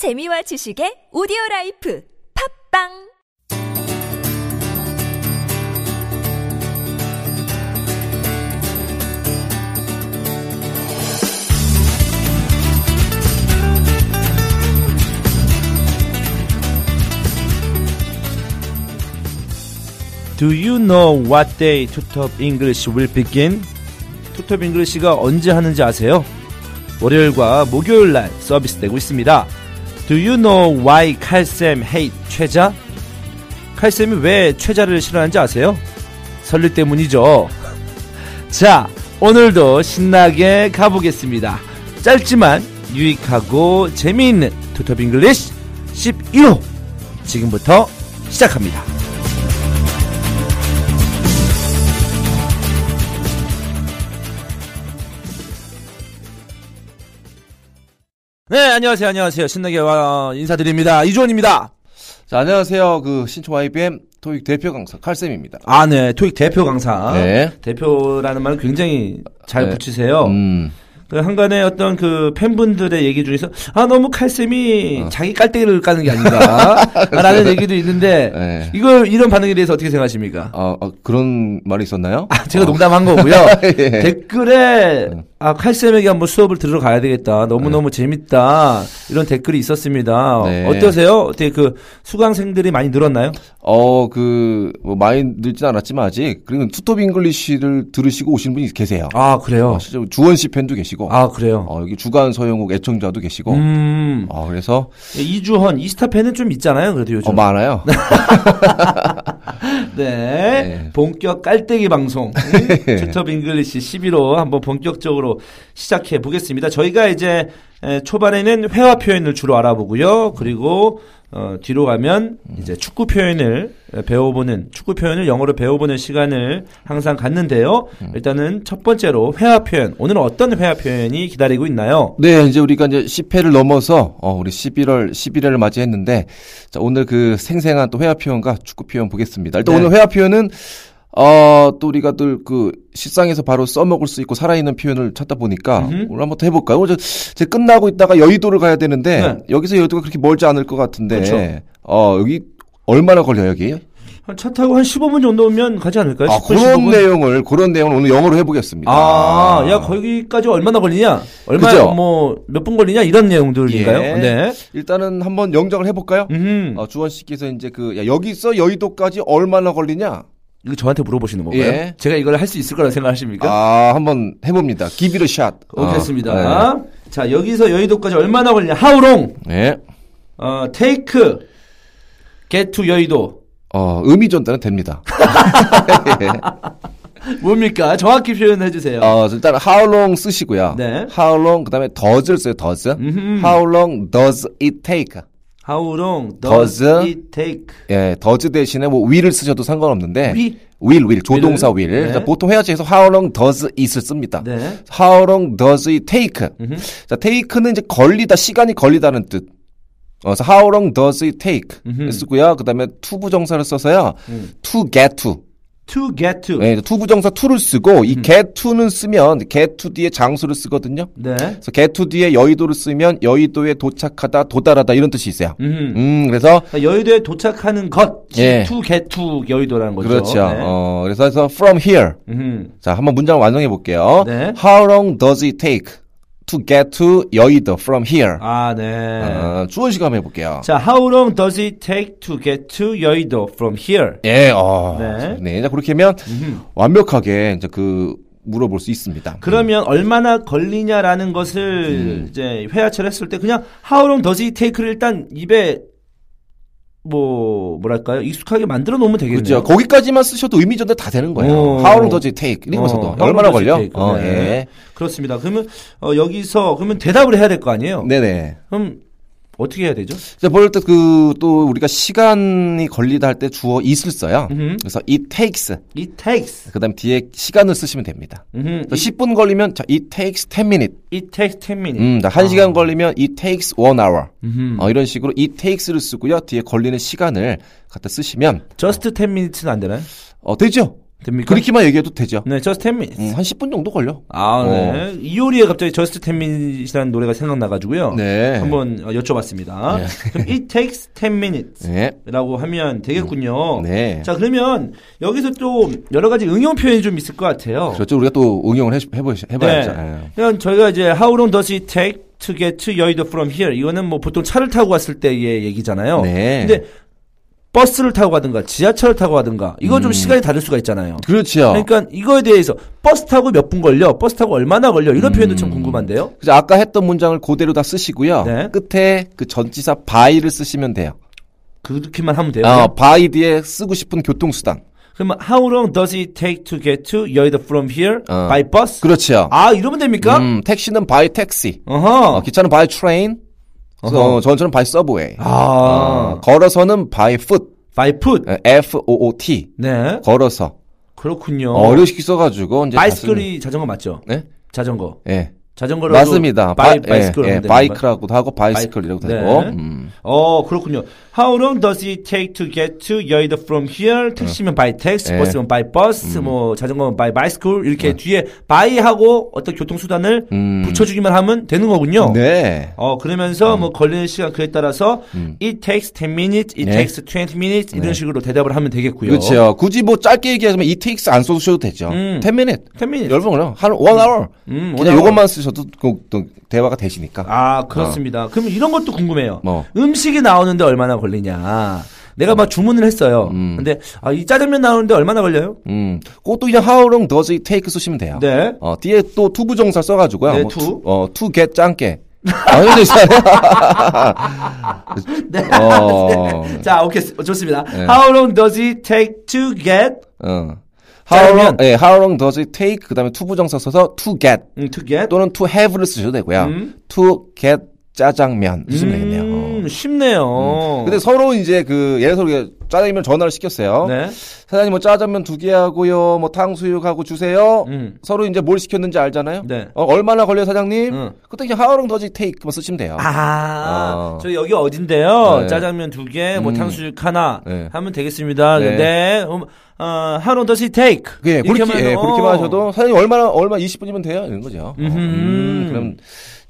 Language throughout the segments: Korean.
재미와 지식의 오디오 라이프 팝빵 Do you know what day 투톱 English will begin? 투톱 잉글리시가 언제 하는지 아세요? 월요일과 목요일 날 서비스되고 있습니다. Do you know why 칼쌤 hate 최자? 칼쌤이 왜 최자를 싫어하는지 아세요? 설리 때문이죠. 자, 오늘도 신나게 가보겠습니다. 짧지만 유익하고 재미있는 투톱 잉글리시 11호 지금부터 시작합니다. 네, 안녕하세요, 안녕하세요. 신나게 와, 인사드립니다. 이주원입니다. 자, 안녕하세요. 그 신청 IBM 토익 대표 강사 칼쌤입니다. 아, 네, 토익 대표 강사. 네. 대표라는 말을 굉장히 잘 네. 붙이세요. 음. 그 한간에 어떤 그 팬분들의 얘기 중에서 아 너무 칼쌤이 어. 자기 깔때기를 까는 게 아닌가라는 얘기도 있는데 네. 이걸 이런 반응에 대해서 어떻게 생각하십니까? 아, 아, 그런 말이 있었나요? 아, 제가 농담한 거고요. 예. 댓글에 아 칼쌤에게 한번 수업을 들으러 가야 되겠다. 너무 너무 재밌다. 이런 댓글이 있었습니다. 네. 어떠세요? 어떻게 그 수강생들이 많이 늘었나요? 어, 그, 뭐, 많이 늘진 않았지만 아직, 그리고 투톱 잉글리시를 들으시고 오신 분이 계세요. 아 그래요. 어, 실제로 주헌 씨 팬도 계시고, 아 그래요. 어, 여기 주간 서형욱 애청자도 계시고, 음 어, 그래서, 이주헌 이스타 팬은 좀 있잖아요. 그래도 요즘. 어, 많아요. 네. 네. 본격 깔때기 방송. 투톱 잉글리시 11호 한번 본격적으로 시작해 보겠습니다. 저희가 이제 에, 초반에는 회화 표현을 주로 알아보고요. 그리고 어, 뒤로 가면 이제 축구 표현을 에, 배워보는 축구 표현을 영어로 배워보는 시간을 항상 갖는데요. 일단은 첫 번째로 회화 표현. 오늘은 어떤 회화 표현이 기다리고 있나요? 네, 이제 우리가 이제 10회를 넘어서, 어, 우리 11월, 11회를 맞이했는데, 자, 오늘 그 생생한 또 회화 표현과 축구 표현 보겠습니다. 일단 네. 오늘 회화 표현은, 어, 또 우리가 늘그 실상에서 바로 써먹을 수 있고 살아있는 표현을 찾다 보니까 음흠. 오늘 한번 더 해볼까요? 오늘 저, 제 끝나고 있다가 여의도를 가야 되는데, 네. 여기서 여의도가 그렇게 멀지 않을 것 같은데, 그렇죠. 어, 여기 얼마나 걸려요, 여기? 한차 타고 한 15분 정도면 가지 않을까요? 아, 10분, 그런 15분? 내용을, 그런 내용을 오늘 영어로 해보겠습니다. 아, 야, 거기까지 얼마나 걸리냐? 얼마, 그죠? 뭐, 몇 분 걸리냐? 이런 내용들인가요? 예. 네. 일단은 한번 영작을 해볼까요? 음. 어, 주원 씨께서 이제 그, 야, 여기서 여의도까지 얼마나 걸리냐? 이거 저한테 물어보시는 건가요? 예. 제가 이걸 할 수 있을 거라 생각하십니까? 아, 한번 해봅니다. Give it a shot. 오겠습니다. 자, 여기서 여의도까지 얼마나 걸리냐? 하우롱, 네. 네. 어, 테이크, get to 여의도. 어, 의미 전달은 됩니다. 뭡니까? 정확히 표현해 주세요. 어, 일단 how long 쓰시고요. 네. how long 그다음에 does를 써요. does. 음흠. how long does it take? How long does, does it take? 예, does 대신에 뭐 will을 쓰셔도 상관없는데 위? will will 조동사 will을? will. 네. 자, 보통 회화체에서 how long does it을 씁니다. 네. how long does it take? 음흠. 자, take는 이제 걸리다, 시간이 걸리다는 뜻. 어, 그래서 how long does it take? 음흠. 쓰고요. 그 다음에 to 부정사를 써서요. 음. to get to. To get to. 네, to 부정사 to를 쓰고, 이 get to는 쓰면 get to 뒤에 장소를 쓰거든요. 네. 그래서 get to 뒤에 여의도를 쓰면 여의도에 도착하다, 도달하다 이런 뜻이 있어요. 음. 음, 그래서 그러니까 여의도에 도착하는 것, 예. to get to 여의도라는 거죠. 그렇죠. 네. 어, 그래서 그래서 from here. 음. 자, 한번 문장을 완성해 볼게요. 네. How long does it take to get to 여의도 from here? 아, 네. 어, 주원 씨가 한번 해볼게요. 자, how long does it take to get to 여의도 from here? 예, 어. 네. 네. 자, 그렇게 하면 완벽하게 이제 그 물어볼 수 있습니다. 그러면 얼마나 걸리냐라는 것을 음. 이제 회화처를 했을 때 그냥 how long does it take를 일단 입에 뭐 뭐랄까요 익숙하게 만들어 놓으면 되겠네요. 그렇죠. 거기까지만 쓰셔도 의미 전달 다 되는 거예요. 오. How long does it take? 이러면서도 어, 얼마나 걸려? 어, 네. 예. 그렇습니다. 그러면 어, 여기서 그러면 대답을 해야 될 거 아니에요. 네네. 그럼 어떻게 해야 되죠? 자, 볼때 그 또 우리가 시간이 걸리다 할 때 주어 it을 써요. 음흠. 그래서 it takes. It takes. 그다음 뒤에 시간을 쓰시면 됩니다. 음흠. 그래서 10분 걸리면 자, it takes 10 minutes. It takes 10 minutes. 음, 1시간 걸리면 it takes 1 hour. 음흠. 어, 이런 식으로 it takes를 쓰고요. 뒤에 걸리는 시간을 갖다 쓰시면 Just 10 minutes는 안 되나요? 어, 되죠? 됩니까? 그렇게만 얘기해도 되죠. 네, 10 minutes. 음, 한 10분 정도 걸려. 아, 네. 이효리의 갑자기 10 minutes이라는 노래가 생각나가지고요. 네. 한번 어, 여쭤봤습니다. 네. 그럼 it takes 10 minutes. 네. 라고 하면 되겠군요. 네. 자, 그러면 여기서 또 여러 가지 응용 표현이 좀 있을 것 같아요. 그렇죠. 우리가 또 응용을 해, 해보, 해봐야죠. 네. 예. 그냥 저희가 이제 how long does it take to get to 여의도 from here? 이거는 뭐 보통 차를 타고 갔을 때의 얘기잖아요. 네. 근데 버스를 타고 가든가 지하철을 타고 가든가 이거 좀 시간이 다를 수가 있잖아요. 그렇죠. 그러니까 이거에 대해서 버스 타고 몇 분 걸려? 버스 타고 얼마나 걸려? 이런 표현도 참 궁금한데요. 그래서 아까 했던 문장을 그대로 다 쓰시고요. 네. 끝에 그 전치사 by를 쓰시면 돼요. 그렇게만 하면 돼요. 어, by 뒤에 쓰고 싶은 교통수단. 그러면 how long does it take to get to 여의도 from here 어. by bus? 그렇죠. 아, 이러면 됩니까? 음, 택시는 by taxi. 어허. 어, 기차는 by train. 어, 전철은 by subway. 아, 어, 걸어서는 by foot. by foot. 어, F O O T. 네. 걸어서. 그렇군요. 어, 이렇게 써가지고 이제 bicycle이 자전거 맞죠? 네? 자전거. 예. 자전거로 맞습니다. bi, bi- bicycle 예, 예, bike라고도 하고 bicycle이라고도 네. 하고. 음. 어, 그렇군요. How long does it take to get to 여의도 from here? 택시면 by taxi, 네. 버스면 by bus, 뭐 자전거면 by bicycle 이렇게 뒤에 by하고 어떤 교통수단을 음. 붙여주기만 하면 되는 거군요. 네. 어 그러면서 뭐 걸리는 시간 그에 따라서 음. it takes 10 minutes, it 네. takes 20 minutes 이런 네. 식으로 대답을 하면 되겠고요. 그렇죠. 굳이 뭐 짧게 얘기하자면 it takes 안 써주셔도 되죠. 음. 10 minutes. 10 minutes. 여러분 그냥 한 one hour. 음, 그냥 요것만 쓰셔도 그, 또 대화가 되시니까. 아 그렇습니다. 그러면 이런 것도 궁금해요. 뭐. 음식이 나오는데 얼마나 걸리냐. 내가 막 주문을 했어요. 음. 근데 아, 이 짜장면 나오는데 얼마나 걸려요? 음. 그것도 그냥 how long does it take 쓰시면 돼요. 네. 어, 뒤에 또 투부 정사 써 가지고요. 네, 뭐 to. 어, get 짱게. 아, 근데 네. 어. 자, 오케이. 좋습니다. 네. How long does it take to get 어. How long, 예, how long does it take? 그 다음에 to부정사 써서 to get 음, to get 또는 to have를 쓰셔도 되고요. 음. to get 짜장면 쓰시면 되겠네요. 음, 어. 쉽네요. 근데 서로 이제 그 예를 들어 짜장면 전화를 시켰어요. 네. 사장님 뭐 짜장면 두 개 하고요. 뭐 탕수육하고 주세요. 음. 서로 이제 뭘 시켰는지 알잖아요. 네. 어, 얼마나 걸려요, 사장님? 응. 그때 그냥 how long does it take?만 쓰시면 돼요. 아, 어. 저 여기 어딘데요? 네. 짜장면 두 개, 뭐 음. 탕수육 하나 네. 하면 되겠습니다. 네. 네. 음, 어, does it take? 예, 그렇게, 예, 어. 그렇게만 하셔도 사장님 얼마나 얼마 20분이면 돼요 이런 거죠. 어. 음, 그럼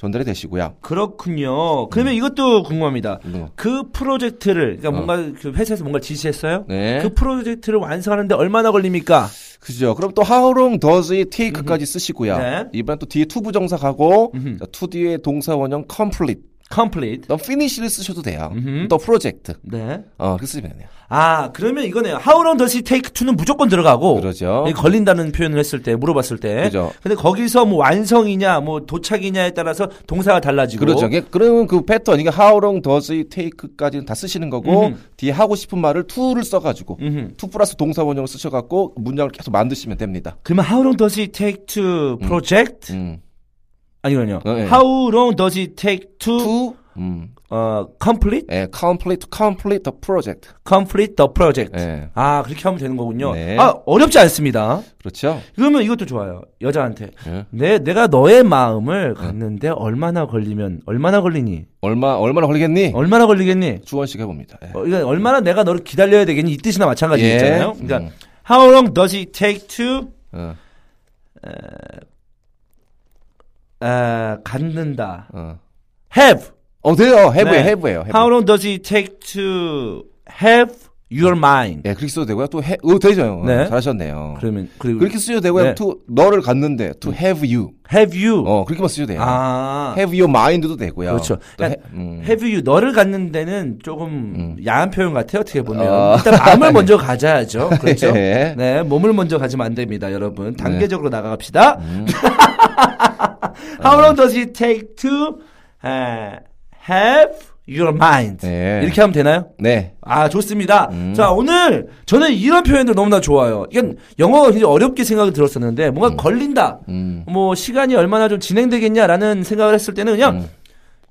전달이 되시고요. 그렇군요. 그러면 이것도 궁금합니다. 뭐. 그 프로젝트를 그러니까 뭔가 그 회사에서 뭔가 지시했어요? 어. 네. 그 프로젝트를 완성하는데 얼마나 걸립니까? 그죠. 그럼 또 how long does it take까지 쓰시고요. 네. 이번엔 또 뒤에 to 부정사 가고 음흠. 자, to 뒤에 동사 원형 complete, complete. 또 finish를 쓰셔도 돼요. 음흠. 또 project. 네. 어, 그렇게 쓰면 돼요. 아, 그러면 이거네요. How long does it take to는 무조건 들어가고. 그러죠. 걸린다는 표현을 했을 때, 물어봤을 때. 그죠. 근데 거기서 뭐 완성이냐, 뭐 도착이냐에 따라서 동사가 달라지고. 그렇죠. 그러면 그 패턴, 이게 how long does it take까지는 다 쓰시는 거고 음흠. 뒤에 하고 싶은 말을 to를 써가지고 음흠. to 플러스 동사 원형을 쓰셔갖고 문장을 계속 만드시면 됩니다. 그러면 how long does it take to project? 음. 어, 예. How long does it take to, to 음. 어, complete? 예, complete, complete the project. complete the project. 예, 아, 그렇게 하면 되는 거군요. 네. 아, 어렵지 않습니다. 그렇죠. 그러면 이것도 좋아요. 여자한테. 예. 내, 내가 너의 마음을 갖는데 얼마나 걸리면, 얼마나 걸리니? 얼마 얼마나 걸리겠니? 얼마나 걸리겠니? 주원 씨가 해봅니다. 예. 어, 이거 얼마나 내가 너를 기다려야 되겠니? 이 뜻이나 마찬가지잖아요. 예. 그러니까, 음. how long does it take to, 어, 아, 갖는다. 어. have. 어, 돼요. 해보예요, 네. 해보예요. 해보. How long does it take to have your mind? 예, 그렇게 써도 되고요. 또 해, 어, 되죠. 네. 잘하셨네요. 그러면, 그리고, 그렇게 쓰셔도 되고요. 네. to 너를 갖는데 to have you. have you. 어, 그렇게만 쓰셔도 돼요. 아. have your mind도 되고요. 그렇죠. 또 그러니까 해- 음. have you 너를 갖는 데는 조금 야한 표현 같아요. 어떻게 보면 어. 일단 마음을 먼저 가져야죠. 그렇죠. 예. 네, 몸을 먼저 가지면 안 됩니다, 여러분. 단계적으로 나가갑시다. 음. How long does it take to uh, have your mind? 네. 이렇게 하면 되나요? 네. 아, 좋습니다. 음. 자, 오늘 저는 이런 표현들 너무나 좋아요. 이건 영어가 굉장히 어렵게 생각이 들었었는데 뭔가 걸린다. 음. 뭐 시간이 얼마나 좀 진행되겠냐라는 생각을 했을 때는 그냥 음.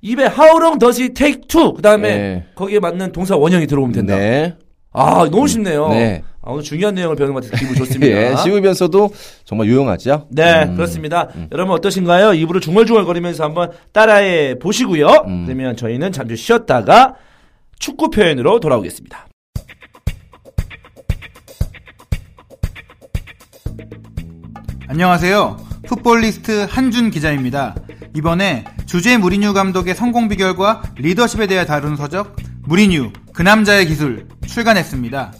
입에 how long does it take to 그다음에 네. 거기에 맞는 동사 원형이 들어오면 된다. 네. 아, 너무 쉽네요. 네. 아, 오늘 중요한 내용을 배우는 것 같아서 기분 좋습니다. 예, 쉬우면서도 정말 유용하죠. 네, 음. 그렇습니다. 여러분 어떠신가요? 입으로 중얼중얼거리면서 한번 따라해 보시고요. 음. 그러면 저희는 잠시 쉬었다가 축구 표현으로 돌아오겠습니다. 안녕하세요. 풋볼리스트 한준 기자입니다. 이번에 주제 무리뉴 감독의 성공 비결과 리더십에 대해 다룬 서적 무리뉴 그 남자의 기술 출간했습니다.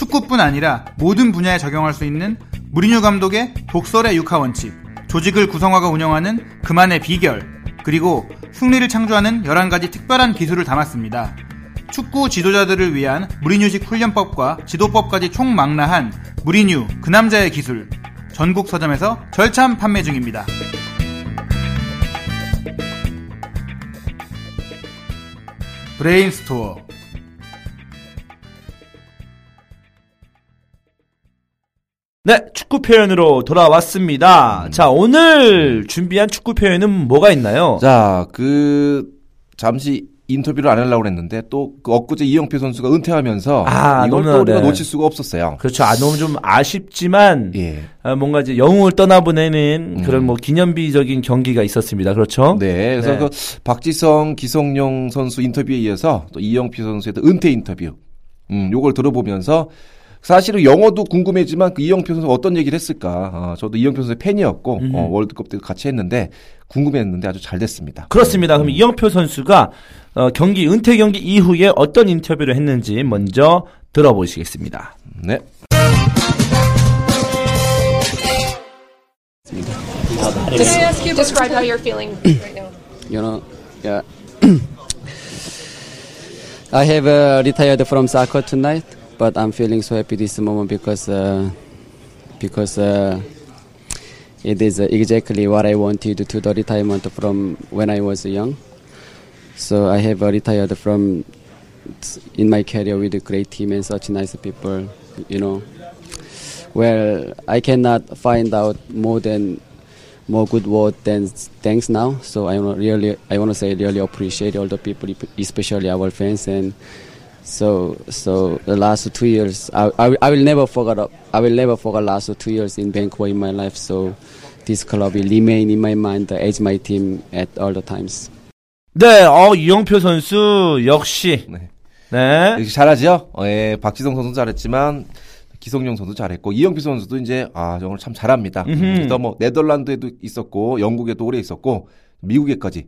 축구뿐 아니라 모든 분야에 적용할 수 있는 무리뉴 감독의 독설의 육하 원칙, 조직을 구성화가 운영하는 그만의 비결, 그리고 승리를 창조하는 11가지 특별한 기술을 담았습니다. 축구 지도자들을 위한 무리뉴식 훈련법과 지도법까지 총망라한 무리뉴 그 남자의 기술 전국 서점에서 절찬 판매 중입니다. 브레인스토어 네, 축구 표현으로 돌아왔습니다. 자, 오늘 준비한 축구 표현은 뭐가 있나요? 자, 그 잠시 인터뷰를 안 하려고 했는데 또 그 엊그제 이영표 선수가 은퇴하면서 아, 이걸 너무나, 또 우리가 네. 놓칠 수가 없었어요. 그렇죠. 아, 너무 좀 아쉽지만, 예. 아, 뭔가 이제 영웅을 떠나보내는 그런 뭐 기념비적인 경기가 있었습니다. 그렇죠? 네. 그래서 네. 그 박지성, 기성용 선수 인터뷰에 이어서 또 이영표 선수의 또 은퇴 인터뷰. 음, 요걸 들어보면서 사실은 영어도 궁금했지만 그 이영표 선수가 어떤 얘기를 했을까. 어, 저도 이영표 선수의 팬이었고 어, 월드컵 때도 같이 했는데 궁금했는데 아주 잘 됐습니다. 그렇습니다. 그럼 이영표 선수가 어, 경기, 은퇴 경기 이후에 어떤 인터뷰를 했는지 먼저 들어보시겠습니다. 네. Just describe how you're feeling right now. you know yeah i have uh, retired from soccer tonight but i'm feeling so happy this moment because uh, because uh, it is exactly what i wanted to the retirement from when i was young so i have retired from in my career with a great team and such nice people you know well i cannot find out more than more good word than thanks now. So I really, I want to say really appreciate all the people, especially our fans, and so so the last two years, I, I, will- I will never forget. I will never forget last two years in Vancouver in my life. So this club will remain in my mind as my team at all the times. 네, 어, 이영표 선수 역시 네. 네. 역시 잘하죠? 어, 예, 박지성 선수 잘했지만 기성용 선수 잘했고 이영표 선수도 이제 아 영어를 참 잘합니다. 그래서 뭐 네덜란드에도 있었고 영국에도 오래 있었고 미국에까지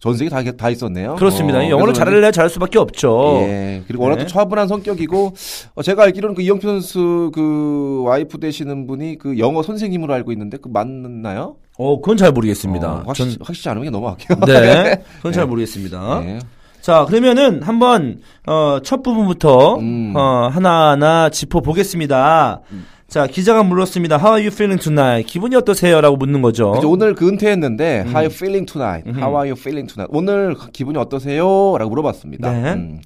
전 세계 다, 다 있었네요. 그렇습니다. 어, 영어를 잘할래 잘할 수밖에 없죠. 예. 그리고 워낙 네. 또 차분한 성격이고 어, 제가 알기로는 그 이영표 선수 그 와이프 되시는 분이 그 영어 선생님으로 알고 있는데 그 맞나요? 어, 그건 잘 모르겠습니다. 어, 확실, 전 확실히 않은 게 넘어갈게요. 네, 그건 잘 모르겠습니다. 네. 자, 그러면은 한번 어, 첫 부분부터 음. 어, 하나하나 짚어 보겠습니다. 자, 기자가 물었습니다. How are you feeling tonight? 기분이 어떠세요?라고 묻는 거죠. 그죠, 오늘 그 은퇴했는데 음. How are you feeling tonight? How are you feeling tonight? 오늘 기분이 어떠세요? 라고 물어봤습니다. 네. 음.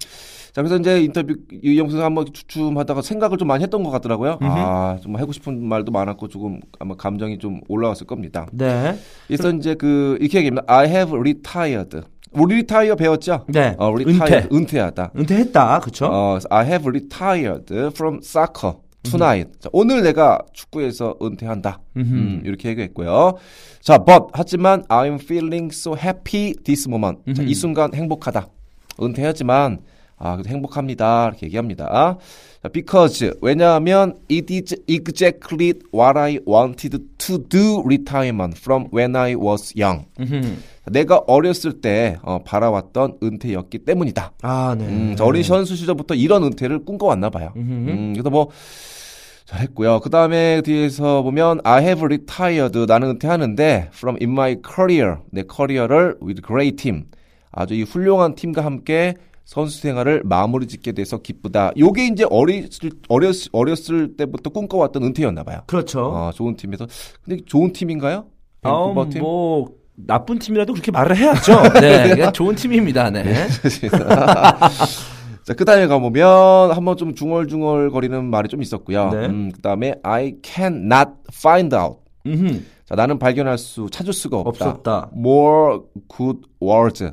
자, 그래서 이제 인터뷰 이영수 선수 한번 주춤하다가 생각을 좀 많이 했던 것 같더라고요. 아, 좀 하고 싶은 말도 많았고 조금 아마 감정이 좀 올라왔을 겁니다. 네. 그래서 이제 그 이렇게 얘기합니다. I have retired. 우리 retire 배웠죠? 네. 어, 은퇴. 은퇴하다. 은퇴했다. 그쵸? 어, I have retired from soccer tonight. 자, 오늘 내가 축구에서 은퇴한다. 음, 이렇게 얘기했고요. 자, but 하지만 I'm feeling so happy this moment. 자, 이 순간 행복하다. 은퇴하지만 아, 행복합니다. 이렇게 얘기합니다. 자, because 왜냐하면 it is exactly what I wanted to do retirement from when I was young. 내가 어렸을 때 어, 바라왔던 은퇴였기 때문이다. 아, 네. 음, 자, 어린 선수 시절부터 이런 은퇴를 꿈꿔왔나 봐요. 음, 그래서 뭐 잘했고요. 그 다음에 뒤에서 보면 I have retired. 나는 은퇴하는데 from in my career 내 커리어를 with great team 아주 이 훌륭한 팀과 함께 선수 생활을 마무리 짓게 돼서 기쁘다. 요게 이제 어렸을 어렸 어렸을 때부터 꿈꿔왔던 은퇴였나 봐요. 그렇죠. 아, 좋은 팀에서 근데 좋은 팀인가요? 아? 뭐 나쁜 팀이라도 그렇게 말을 해야죠. 네, 좋은 팀입니다. 네. 자, 그 다음에 가보면, 한번 좀 중얼중얼 거리는 말이 좀 있었고요. 네. 음, 그 다음에, I cannot find out. 음흠. 자, 나는 발견할 수, 찾을 수가 없다. 없었다. More good words.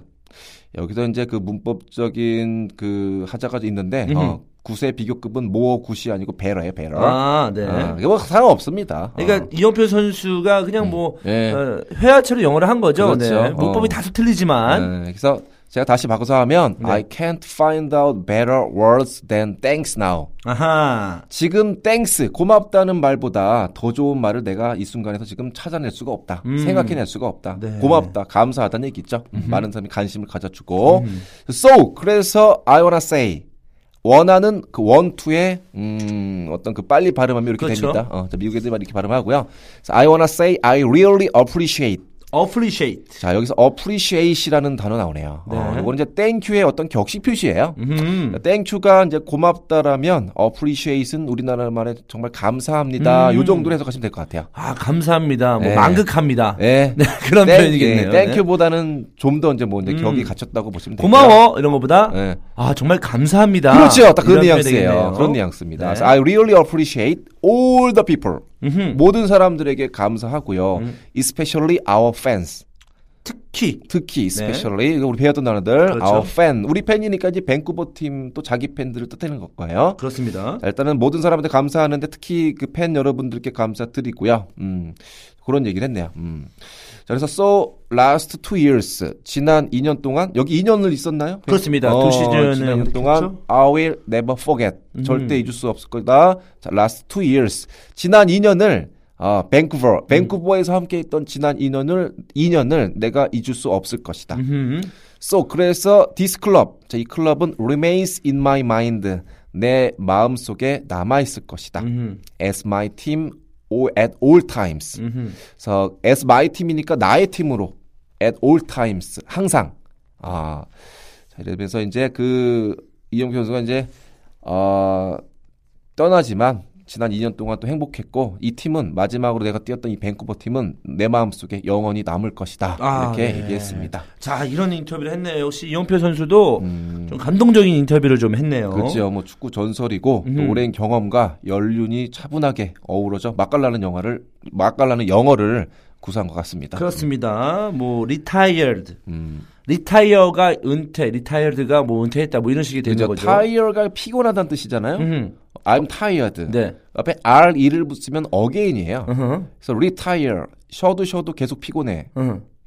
여기서 이제 그 문법적인 그 하자가 있는데, 어, 굿의 비교급은 more good이 아니고 better예요, better. 아, 네. 아, 이게 뭐 상관없습니다. 그러니까 어. 이영표 선수가 그냥 뭐 예. 어, 회화체로 영어를 한 거죠. 그렇죠. 네. 문법이 어. 다소 틀리지만 네, 그래서 제가 다시 바꿔서 하면 네. I can't find out better words than thanks now. 아하. 지금 thanks 고맙다는 말보다 더 좋은 말을 내가 이 순간에서 지금 찾아낼 수가 없다. 음. 생각해낼 수가 없다. 네. 고맙다, 감사하다는 얘기 있죠. 많은 사람이 관심을 가져주고. So 그래서 I wanna say 원하는 그 원투의 음 어떤 그 빨리 발음하면 이렇게 그렇죠. 됩니다. 어, 자, 미국 애들만 이렇게 발음하고요. 그래서 I wanna say I really appreciate. Appreciate. 자 여기서 appreciate이라는 단어 나오네요. 어, 네. 이거는 이제 thankyou의 어떤 격식 표시예요. 음. 땡큐가 이제 고맙다라면 appreciate은 우리나라 말에 정말 감사합니다. 음. 요 정도로 해석하시면 될 것 같아요. 아, 감사합니다. 뭐 네. 망극합니다. 네. 네, 그런 땡- 표현이겠네요. 네, 땡큐보다는 좀 더 이제 뭐 이제 음. 격이 갖췄다고 보시면 네. 돼요. 고마워 이런 것보다 네. 아 정말 감사합니다. 그렇죠. 딱 그런 뉘앙스예요. 그런 뉘앙스입니다. 네. 그래서 I really appreciate all the people. 모든 사람들에게 감사하고요. 음. especially our fans. 특히 특히 especially 이거 우리 배웠던 단어들 네. 그렇죠. our fan. 우리 팬이니까 이제 밴쿠버 팀 또 자기 팬들을 뜻하는 것 거예요. 그렇습니다. 자, 일단은 모든 사람한테 감사하는데 특히 그 팬 여러분들께 감사드리고요. 음, 그런 얘기를 했네요. 음. 자, 그래서 so last two years 지난 2년 동안 여기 2년을 있었나요? 그렇습니다. 어, 두 지난 2년 동안 했죠? I will never forget 음. 절대 잊을 수 없을 거다. 자, last two years 지난 2년을 아, 밴쿠버, 밴쿠버에서 함께 있던 지난 2년을 2년을 내가 잊을 수 없을 것이다. 음흠. So 그래서 this club, 자, 이 클럽은 remains in my mind. 내 마음 속에 남아 있을 것이다. 음흠. As my team at all times. 음흠. 그래서 as my team이니까 나의 팀으로 at all times 항상. 아, 자, 이러면서 이제 그 이영표 선수가 이제 어, 떠나지만 지난 2년 동안 또 행복했고 이 팀은 마지막으로 내가 뛰었던 이 밴쿠버 팀은 내 마음 속에 영원히 남을 것이다. 아, 이렇게 네. 얘기했습니다. 자 이런 인터뷰를 했네요. 역시 이영표 선수도 음. 좀 감동적인 인터뷰를 좀 했네요. 그렇죠. 뭐 축구 전설이고 음. 또 오랜 경험과 연륜이 차분하게 어우러져 맛깔나는 영화를 맛깔나는 영어를 구사한 것 같습니다. 그렇습니다. 뭐 retired, 음. retire가 은퇴, retired가 뭐 은퇴했다 뭐 이런 식이 되는 그죠. 거죠. tire가 피곤하다는 뜻이잖아요. 음. I'm tired. 네. 앞에 r e를 붙이면 again이에요. 그래서 retire 쉬어도 쉬어도 계속 피곤해.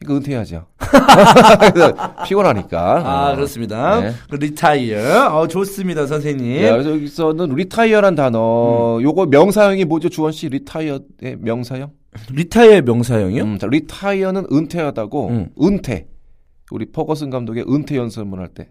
이거 은퇴해야죠. 피곤하니까. 아 어. 그렇습니다. 네. 그 retire. 어 좋습니다, 선생님. 네, 그래서 여기서는 retire란 단어, 음. 요거 명사형이 뭐죠, 주원 씨? retire의 명사형? Retire의 명사형이요? 음, 자, retire는 은퇴하다고, 음. 은퇴. 우리 퍼거슨 감독의 은퇴 연설문 할 때.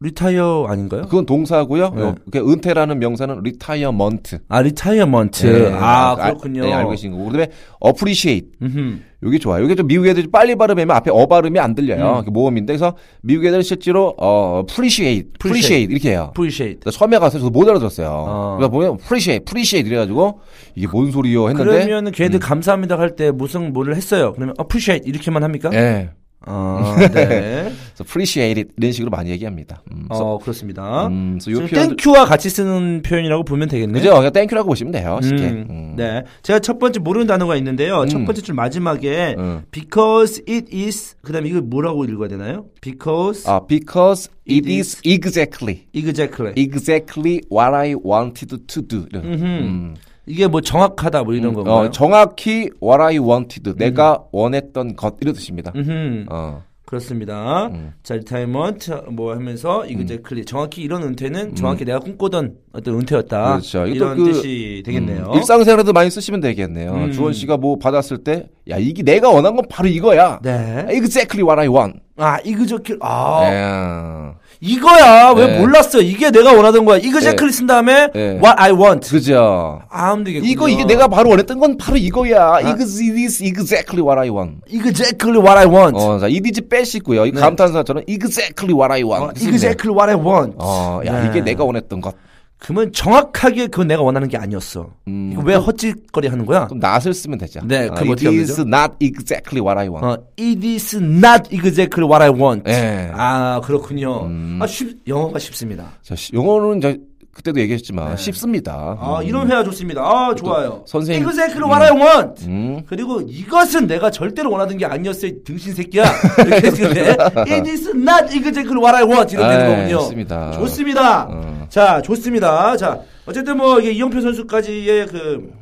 Retire 아닌가요? 그건 동사고요. 네. 요, 그 은퇴라는 명사는 retirement. 아 retirement. 네, 아 알- 그렇군요. 네, 알고 계신 거고. 그다음에 appreciate. 음흠. 여기 좋아요. 이게 좀 미국 애들이 빨리 발음하면 앞에 어 발음이 안 들려요. 음. 이게 모음인데 그래서 미국 애들은 실제로 어 appreciate, appreciate 이렇게 해요. appreciate. 처음에 가서 저도 못 알아들었어요. 어. 그래서 보면 appreciate, appreciate 이래가지고 이게 뭔 소리요 했는데. 그러면은 걔들 감사합니다 할 때 무슨 뭐를 했어요. 그러면 appreciate 이렇게만 합니까? 예. 아, 네. 그래서 appreciate it 이런 식으로 많이 얘기합니다. 음, 그래서, 어 그렇습니다. 음, 그래서 요 표현 thank you와 같이 쓰는 표현이라고 보면 되겠네요. 그죠? 그냥 thank you라고 보시면 돼요. 쉽게. 음, 음. 네. 제가 첫 번째 모르는 단어가 있는데요. 첫 번째 줄 마지막에 음. because it is 그다음에 이거 뭐라고 읽어야 되나요? because 아, because it It is exactly, exactly. exactly what I wanted to do. 이런. 음. 이게 뭐 정확하다 뭐 이런 건가요? 음. 어, 정확히 what I wanted, 내가 원했던 것 이런 뜻입니다. 음흠. 어. 그렇습니다. 자, retirement 뭐 하면서 exactly 정확히 이런 은퇴는 정확히 내가 꿈꾸던 어떤 은퇴였다. 음. 그렇죠. 이런 그, 뜻이 되겠네요. 음, 일상생활에도 많이 쓰시면 되겠네요. 음. 주원 씨가 뭐 받았을 때, 야, 이게 내가 원한 건 바로 이거야. 네. Exactly what I want. 아, 이그저킬 아, 예. 이거야. 왜 네. 몰랐어? 이게 내가 원하던 거야. 이그저킬리 쓴 다음에 네. what I want. 그죠. 아, 하면 되겠군요. 이거, 이게 내가 바로 원했던 건 바로 이거야. It is exactly what I want. exactly what I want. 어, 자, it is 빼시고요. 이 네. 감탄사처럼 exactly what I 어, want. exactly what I want. 어, 야, 네. 이게 내가 원했던 것. 그러면 정확하게 그건 내가 원하는 게 아니었어. 음, 이거 왜 헛짓거리 하는 거야? 그럼 not을 쓰면 되죠. 네, 어, 그럼 it 어떻게 하면 is 되죠? not exactly what I want. 어, it is not exactly what I want. 예. 아, 그렇군요. 음. 아, 쉽, 영어가 쉽습니다. 자, 시- 영어는 저 그때도 얘기했지만 쉽습니다. 네. 아, 음. 이런 회화 좋습니다. 아, 좋아요. 선생님- exactly what I want. 음. 그리고 이것은 내가 절대로 원하던 게 아니었어요. 등신 새끼야. 이렇게 했을 때 it is not exactly what I want. 이런 되는 네, 거군요. 좋습니다. 좋습니다. 어. 자, 좋습니다. 자, 어쨌든 뭐 이게 이영표 선수까지의 그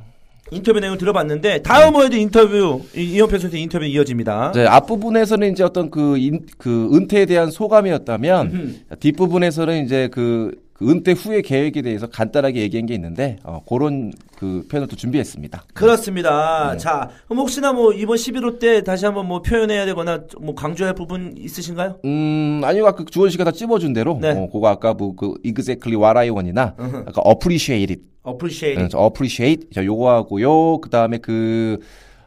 인터뷰 내용 들어봤는데 다음 호에도 인터뷰 이- 이현표 선수 인터뷰 이어집니다. 네, 앞부분에서는 이제 어떤 그, 인, 그 은퇴에 대한 소감이었다면 음흠. 뒷부분에서는 이제 그, 그 은퇴 후의 계획에 대해서 간단하게 얘기한 게 있는데 어, 그런 그 표현을 또 준비했습니다. 그렇습니다. 네. 자, 그럼 혹시나 뭐 이번 11호 때 다시 한번 뭐 표현해야 되거나 뭐 강조할 부분 있으신가요? 음, 아니요, 아까 주원 씨가 다 찝어준 대로, 네. 어, 그거 아까 뭐, 그, exactly what I want이나, 아까 appreciate it. appreciate. 네, 저 appreciate. 자, 요거 하고요. 그 다음에 그,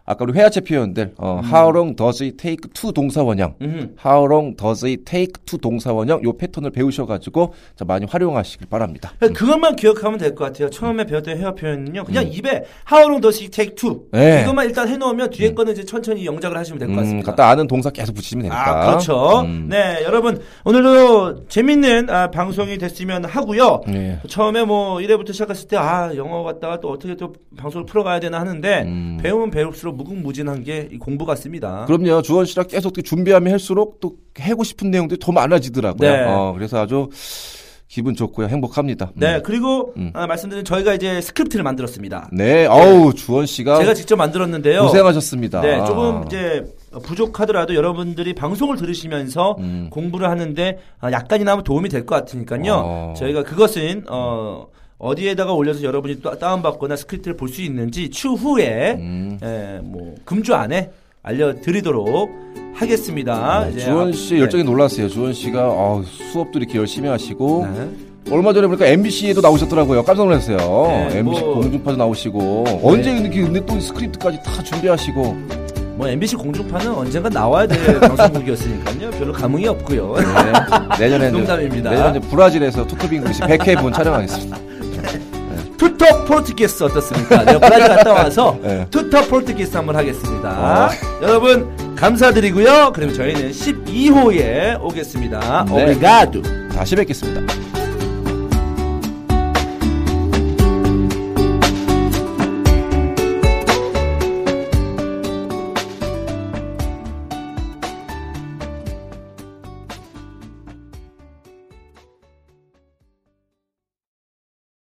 아까 우리 회화체 표현들, 어, how long does it take to 동사 원형. 음흠. how long does it take to 동사 원형. 요 패턴을 배우셔가지고, 자, 많이 활용하시길 바랍니다. 그러니까 그것만 기억하면 될 것 같아요. 처음에 배웠던 회화 표현은요. 그냥 입에 How long does it take to? 음. 네. 이것만 일단 해놓으면 뒤에 거는 이제 천천히 영작을 하시면 될것 음, 같습니다. 갖다 아는 동사 계속 붙이시면 되니까. 아, 그렇죠. 음. 네, 여러분 오늘도 재밌는 아, 방송이 됐으면 하고요. 네. 처음에 뭐 1회부터 시작했을 때 아 영어 갔다가 또 어떻게 또 방송을 풀어가야 되나 하는데 음. 배우면 배울수록 무궁무진한 게이 공부 같습니다. 그럼요. 주원 씨랑 계속 또 준비하면 할수록 또 하고 싶은 내용들이 더 많아지더라고요. 네. 어, 그래서 아주 기분 좋고요. 행복합니다. 음. 네, 그리고 아, 말씀드린 저희가 이제 스크립트를 만들었습니다. 네, 어우, 주원 씨가 제가 직접 만들었는데요. 고생하셨습니다. 네, 조금 이제 부족하더라도 여러분들이 방송을 들으시면서 음. 공부를 하는데 아, 약간이나마 도움이 될 것 같으니까요. 어. 저희가 그것은 어 어디에다가 올려서 여러분이 또 다운받거나 스크립트를 볼 수 있는지 추후에 음. 에, 뭐 금주 안에 알려드리도록 하겠습니다. 네, 주원 앞- 씨 열정이 놀랐어요. 주원 씨가 어, 수업도 이렇게 열심히 하시고 네. 얼마 전에 보니까 MBC에도 나오셨더라고요. 깜짝 놀랐어요. 네, MBC 뭐- 공중파도 나오시고 언제 이렇게 근데 또 스크립트까지 다 준비하시고 뭐 MBC 공중파는 언젠가 나와야 될 방송국이었으니까요. 별로 감흥이 없고요. 네, 내년에는 농담입니다. 내년에 브라질에서 투톱 English 100회 분 촬영하겠습니다. 투톱 Portuguese 어떻습니까? 내가 브라질 갔다 와서 네. 투톱 Portuguese 한번 하겠습니다. 어. 여러분 감사드리고요. 그럼 저희는 12호에 오겠습니다. 네. 오브리가도. 다시 뵙겠습니다.